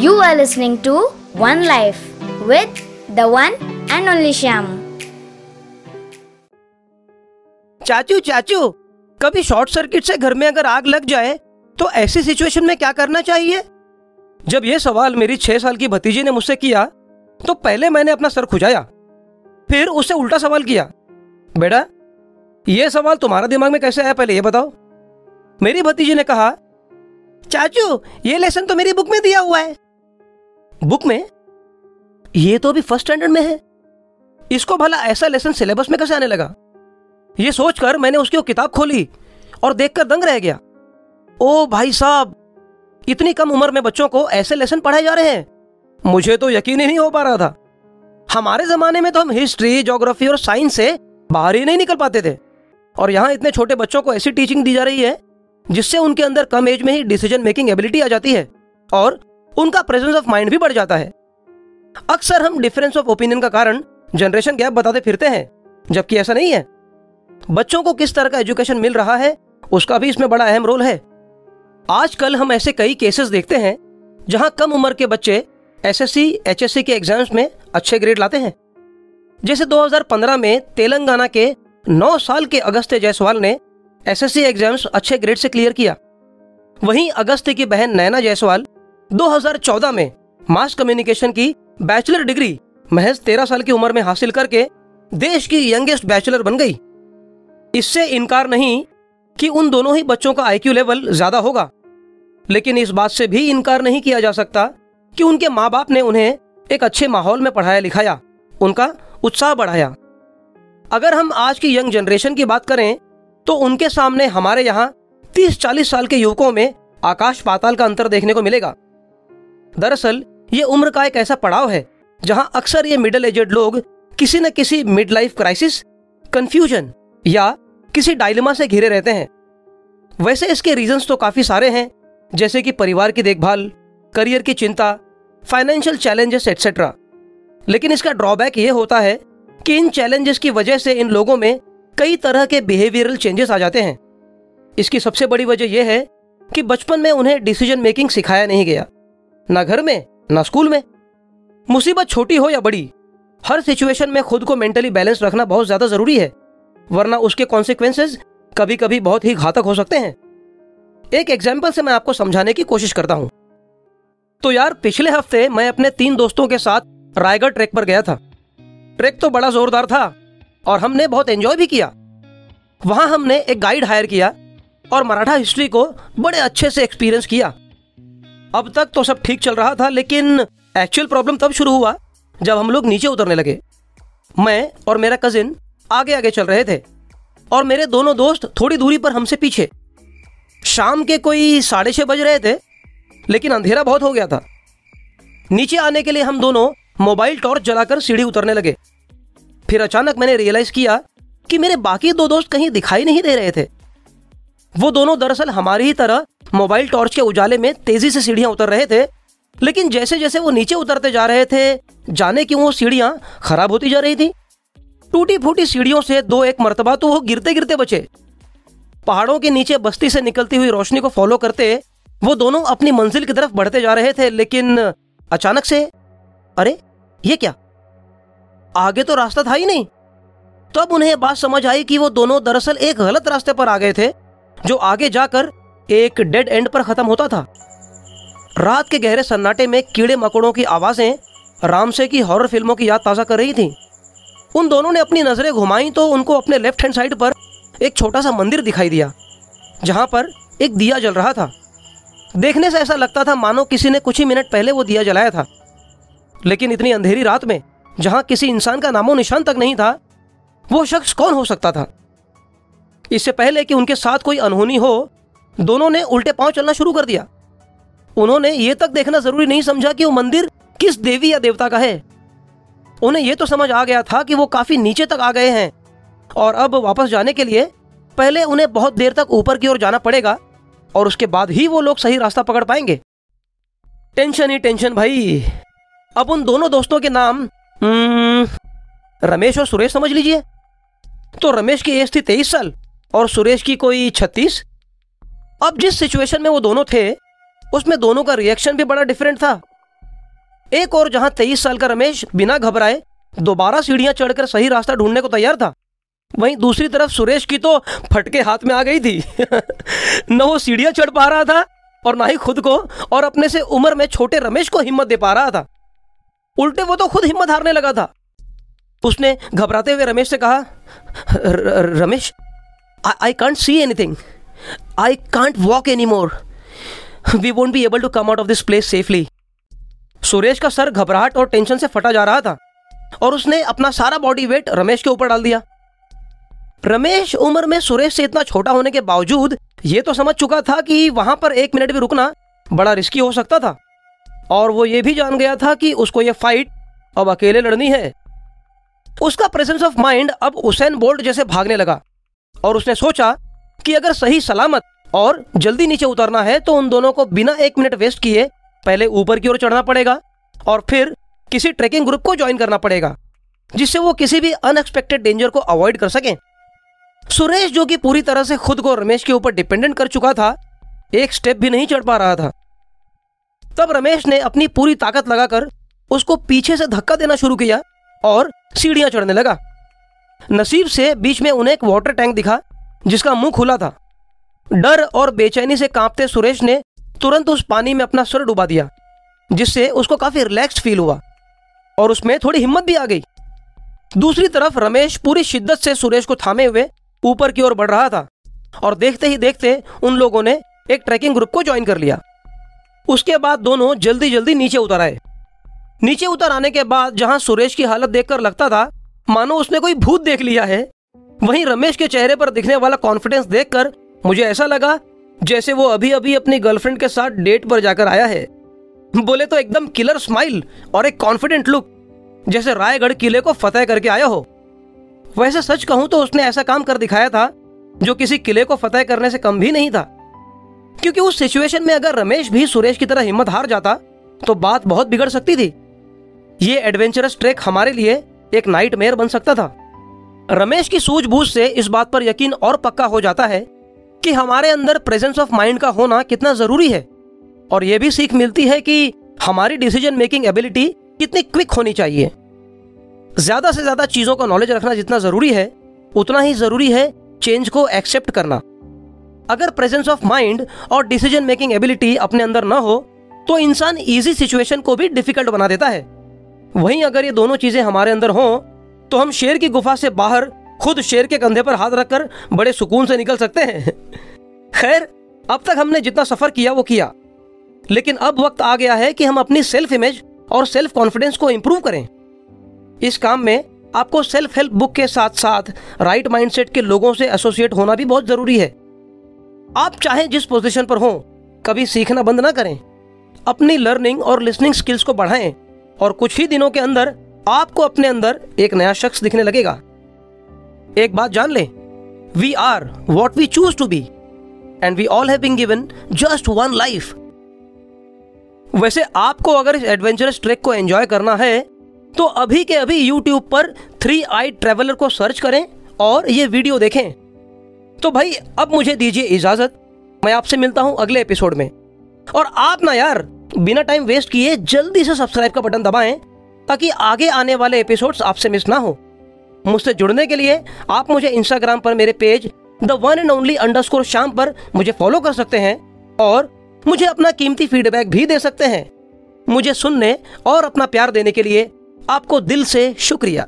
You are listening to One Life with the one and only Shyam. चाचू चाचू, कभी short circuit से घर में अगर आग लग जाए तो ऐसी सिचुएशन में क्या करना चाहिए? जब यह सवाल मेरी छह साल की भतीजी ने मुझसे किया तो पहले मैंने अपना सर खुजाया, फिर उससे उल्टा सवाल किया। बेटा यह सवाल तुम्हारा दिमाग में कैसे आया पहले, ये बताओ? मेरी भतीजी ने कहा, चाचू, ये लेसन तो मेरी बुक में दिया हुआ है। बुक में? ये तो अभी फ़र्स्ट स्टैंडर्ड में है। इसको भला ऐसा लेसन सिलेबस में कैसे आने लगा? ये सोचकर मैंने उसकी वो किताब खोली और देखकर दंग रह गया। ओ भाई साहब, इतनी कम उम्र में बच्चों को ऐसे लेसन पढ़ाए जा रहे हैं। मुझे तो यकीन ही नहीं हो पा रहा था। हमारे जमाने में तो हम हिस्ट्री ज्योग्राफी और साइंस से बाहर ही नहीं निकल पाते थे। और यहाँ इतने छोटे बच्चों को ऐसी टीचिंग दी जा रही है, जिससे उनके अंदर कम एज में ही डिसीज़न मेकिंग एबिलिटी आ जाती है। और उनका प्रेजेंस ऑफ़ माइंड भी बढ़ जाता है। अक्सर हम डिफरेंस ऑफ़ ओपिनियन का कारण जनरेशन गैप बताते फिरते हैं, जबकि ऐसा नहीं है। बच्चों को किस तरह का एजुकेशन मिल रहा है, उसका भी इसमें बड़ा अहम रोल है। आजकल हम ऐसे कई केसेस देखते हैं, जहाँ कम उम्र के बच्चे एसएससी एचएससी के एग्ज़ाम्स में अच्छे ग्रेड लाते हैं। जैसे 2015 में तेलंगाना के 9 साल के अगस्त्य जायसवाल ने एसएससी एग्ज़ाम्स अच्छे ग्रेड से क्लियर किया। वहीं अगस्त्य की बहन नैना जायसवाल 2014 में मास कम्युनिकेशन की बैचलर डिग्री महज 13 साल की उम्र में हासिल करके देश की यंगेस्ट बैचलर बन गई। इससे इनकार नहीं कि उन दोनों ही बच्चों का आईक्यू लेवल ज़्यादा होगा। लेकिन इस बात से भी इनकार नहीं किया जा सकता कि उनके माँ बाप ने उन्हें एक अच्छे माहौल में पढ़ाया लिखाया, उनका उत्साह बढ़ाया। अगर हम आज की यंग जनरेशन की बात करें तो उनके सामने हमारे यहाँ तीस चालीस साल के युवकों में आकाश पाताल का अंतर देखने को मिलेगा। दरअसल, ये उम्र का एक ऐसा पड़ाव है, जहाँ अक्सर ये मिडिल एजेड लोग किसी न किसी मिड लाइफ क्राइसिस कंफ्यूजन या किसी डायलिमा से घिरे रहते हैं। वैसे इसके रीजंस तो काफ़ी सारे हैं, जैसे कि परिवार की देखभाल करियर की चिंता फाइनेंशियल चैलेंजेस एटसेट्रा लेकिन इसका ड्रॉबैक ये होता है कि इन चैलेंजेस की वजह से इन लोगों में कई तरह के बिहेवियरल चेंजेस आ जाते हैं। इसकी सबसे बड़ी वजह यह है कि बचपन में उन्हें डिसीज़न मेकिंग सिखाया नहीं गया। ना घर में, ना स्कूल में। मुसीबत छोटी हो या बड़ी, हर सिचुएशन में खुद को मेंटली बैलेंस रखना बहुत ज़्यादा ज़रूरी है, वरना उसके कॉन्सिक्वेंसेज कभी कभी बहुत ही घातक हो सकते हैं। एक एग्ज़ाम्पल से मैं आपको समझाने की कोशिश करता हूँ। तो यार, पिछले हफ़्ते मैं अपने तीन दोस्तों के साथ रायगढ़ ट्रैक पर गया था। ट्रैक तो बड़ा जोरदार था और हमने बहुत एंजॉय भी किया। वहाँ हमने एक गाइड हायर किया और मराठा हिस्ट्री को बड़े अच्छे से एक्सपीरियंस किया। अब तक तो सब ठीक चल रहा था, लेकिन एक्चुअल प्रॉब्लम तब शुरू हुआ, जब हम लोग नीचे उतरने लगे। मैं और मेरा कजिन आगे आगे चल रहे थे, और मेरे दोनों दोस्त थोड़ी दूरी पर हमसे पीछे। शाम के कोई साढ़े छह बज रहे थे, लेकिन अंधेरा बहुत हो गया था। नीचे आने के लिए हम दोनों मोबाइल टॉर्च जलाकर सीढ़ी उतरने लगे। फिर अचानक मैंने रियलाइज़ किया कि मेरे बाकी दो दोस्त कहीं दिखाई नहीं दे रहे थे। वो दोनों दरअसल हमारी ही तरह मोबाइल टॉर्च के उजाले में तेज़ी से सीढ़ियाँ उतर रहे थे, लेकिन जैसे जैसे वो नीचे उतरते जा रहे थे, जाने क्यों वो सीढ़ियाँ खराब होती जा रही थी? टूटी फूटी सीढ़ियों से दो एक मरतबा तो वो गिरते गिरते बचे। पहाड़ों के नीचे बस्ती से निकलती हुई रोशनी को फॉलो करते वो दोनों अपनी मंजिल की तरफ़ बढ़ते जा रहे थे, लेकिन अचानक से, अरे, ये क्या? आगे तो रास्ता था ही नहीं। तब उन्हें बात समझ आई कि वो दोनों दरअसल एक गलत रास्ते पर आ गए थे, जो आगे जाकर एक डेड एंड पर खत्म होता था। रात के गहरे सन्नाटे में कीड़े मकोड़ों की आवाज़ें रामसे की हॉरर फ़िल्मों की याद ताज़ा कर रही थी। उन दोनों ने अपनी नज़रें घुमाई तो उनको अपने लेफ़्ट हैंड साइड पर एक छोटा सा मंदिर दिखाई दिया, जहाँ पर एक दिया जल रहा था। देखने से ऐसा लगता था मानो किसी ने कुछ ही मिनट पहले वो दिया जलाया था। लेकिन इतनी अंधेरी रात में, जहाँ किसी इंसान का नामो निशान तक नहीं था, वो शख्स कौन हो सकता था? इससे पहले कि उनके साथ कोई अनहोनी हो दोनों ने उल्टे पाँव चलना शुरू कर दिया। उन्होंने ये तक देखना ज़रूरी नहीं समझा कि वो मंदिर किस देवी या देवता का है। उन्हें यह तो समझ आ गया था कि वो काफ़ी नीचे तक आ गए हैं। और अब वापस जाने के लिए पहले उन्हें बहुत देर तक ऊपर की ओर जाना पड़ेगा और उसके बाद ही वो लोग सही रास्ता पकड़ पाएँगे। टेंशन ही टेंशन भाई। अब उन दोनों दोस्तों के नाम हम्म, रमेश और सुरेश समझ लीजिए। तो रमेश की एज थी तेईस साल और सुरेश की कोई छत्तीस अब जिस सिचुएशन में वो दोनों थे, उसमें दोनों का रिएक्शन भी बड़ा डिफरेंट था। एक और जहाँ तेईस साल का रमेश बिना घबराए दोबारा सीढ़ियाँ चढ़कर सही रास्ता ढूँढने को तैयार था, वहीं दूसरी तरफ़ सुरेश की तो फटके हाथ में आ गई थी। न वो सीढ़ियाँ चढ़ पा रहा था और ना ही खुद को और अपने से उम्र में छोटे रमेश को हिम्मत दे पा रहा था। उल्टे वो तो खुद हिम्मत हारने लगा था। उसने घबराते हुए रमेश से कहा Ramesh I can't see anything can't walk any more we won't be able to come out of this place safely Suresh का सर घबराहट और टेंशन से फटा जा रहा था और उसने अपना सारा बॉडी वेट रमेश के ऊपर डाल दिया। रमेश उम्र में सुरेश से इतना छोटा होने के बावजूद ये तो समझ चुका था कि वहाँ पर एक मिनट भी रुकना बड़ा रिस्की हो सकता था। और वो ये भी जान गया था कि उसको ये फाइट अब अकेले लड़नी है। उसका प्रेजेंस ऑफ़ माइंड अब उसेन बोल्ट जैसे भागने लगा और उसने सोचा कि अगर सही सलामत और जल्दी नीचे उतरना है तो उन दोनों को बिना एक मिनट वेस्ट किए पहले ऊपर की ओर चढ़ना पड़ेगा और फिर किसी ट्रेकिंग ग्रुप को ज्वाइन करना पड़ेगा, जिससे वो किसी भी अनएक्सपेक्टेड डेंजर को अवॉइड कर सकें। सुरेश, जो कि पूरी तरह से खुद को रमेश के ऊपर डिपेंडेंट कर चुका था, एक स्टेप भी नहीं चढ़ पा रहा था। तब रमेश ने अपनी पूरी ताकत लगाकर उसको पीछे से धक्का देना शुरू किया और सीढ़ियाँ चढ़ने लगा। नसीब से बीच में उन्हें एक वाटर टैंक दिखा जिसका मुँह खुला था। डर और बेचैनी से कांपते सुरेश ने तुरंत उस पानी में अपना सर डुबा दिया, जिससे उसको काफ़ी रिलैक्स फील हुआ और उसमें थोड़ी हिम्मत भी आ गई। दूसरी तरफ़ रमेश पूरी शिद्दत से सुरेश को थामे हुए ऊपर की ओर बढ़ रहा था और देखते ही देखते उन लोगों ने एक ट्रैकिंग ग्रुप को ज्वाइन कर लिया। उसके बाद दोनों जल्दी जल्दी नीचे उतर आए। नीचे उतर आने के बाद जहाँ सुरेश की हालत देखकर लगता था, मानो उसने कोई भूत देख लिया है वहीं रमेश के चेहरे पर दिखने वाला कॉन्फिडेंस देखकर मुझे ऐसा लगा जैसे वो अभी अभी अपनी गर्लफ्रेंड के साथ डेट पर जाकर आया है। बोले तो एकदम किलर स्माइल और एक कॉन्फिडेंट लुक जैसे रायगढ़ किले को फतेह करके आया हो। वैसे सच कहूँ तो उसने ऐसा काम कर दिखाया था, जो किसी किले को फतेह करने से कम भी नहीं था। क्योंकि उस सिचुएशन में अगर रमेश भी सुरेश की तरह हिम्मत हार जाता तो बात बहुत बिगड़ सकती थी। ये एडवेंचरस ट्रैक हमारे लिए एक नाइट मेयर बन सकता था। रमेश की सूझबूझ से इस बात पर यकीन और पक्का हो जाता है कि हमारे अंदर प्रेजेंस ऑफ़ माइंड का होना कितना ज़रूरी है। और यह भी सीख मिलती है कि हमारी डिसीज़न मेकिंग एबिलिटी कितनी क्विक होनी चाहिए। ज़्यादा से ज़्यादा चीज़ों का नॉलेज रखना जितना ज़रूरी है, उतना ही ज़रूरी है चेंज को एक्सेप्ट करना। अगर प्रेजेंस ऑफ़ माइंड और डिसीज़न मेकिंग एबिलिटी अपने अंदर ना हो तो इंसान इजी सिचुएशन को भी डिफ़िकल्ट बना देता है। वहीं अगर ये दोनों चीज़ें हमारे अंदर हों तो हम शेर की गुफा से बाहर खुद शेर के कंधे पर हाथ रखकर बड़े सुकून से निकल सकते हैं। खैर, अब तक हमने जितना सफ़र किया वो किया। लेकिन अब वक्त आ गया है कि हम अपनी सेल्फ इमेज और सेल्फ कॉन्फिडेंस को इंप्रूव करें। इस काम में आपको सेल्फ हेल्प बुक के साथ साथ राइट माइंडसेट के लोगों से एसोसिएट होना भी बहुत ज़रूरी है। आप चाहे जिस पोजीशन पर हो, कभी सीखना बंद ना करें। अपनी लर्निंग और लिसनिंग स्किल्स को बढ़ाएँ और कुछ ही दिनों के अंदर आपको अपने अंदर एक नया शख्स दिखने लगेगा। एक बात जान लें we are what we choose to be and we all have been given just one life वैसे आपको अगर इस एडवेंचरस ट्रैक को एंजॉय करना है तो अभी के अभी यूट्यूब पर थ्री आई ट्रेवलर को सर्च करें और ये वीडियो देखें। तो भाई, अब मुझे दीजिए इजाज़त। मैं आपसे मिलता हूँ अगले एपिसोड में। और आप ना यार, बिना टाइम वेस्ट किए जल्दी से सब्सक्राइब का बटन दबाएँ ताकि आगे आने वाले एपिसोड्स आपसे मिस ना हो। मुझसे जुड़ने के लिए आप मुझे इंस्टाग्राम पर मेरे page the one and only underscore Sham पर मुझे फॉलो कर सकते हैं और मुझे अपना कीमती फीडबैक भी दे सकते हैं। मुझे सुनने और अपना प्यार देने के लिए आपको दिल से शुक्रिया।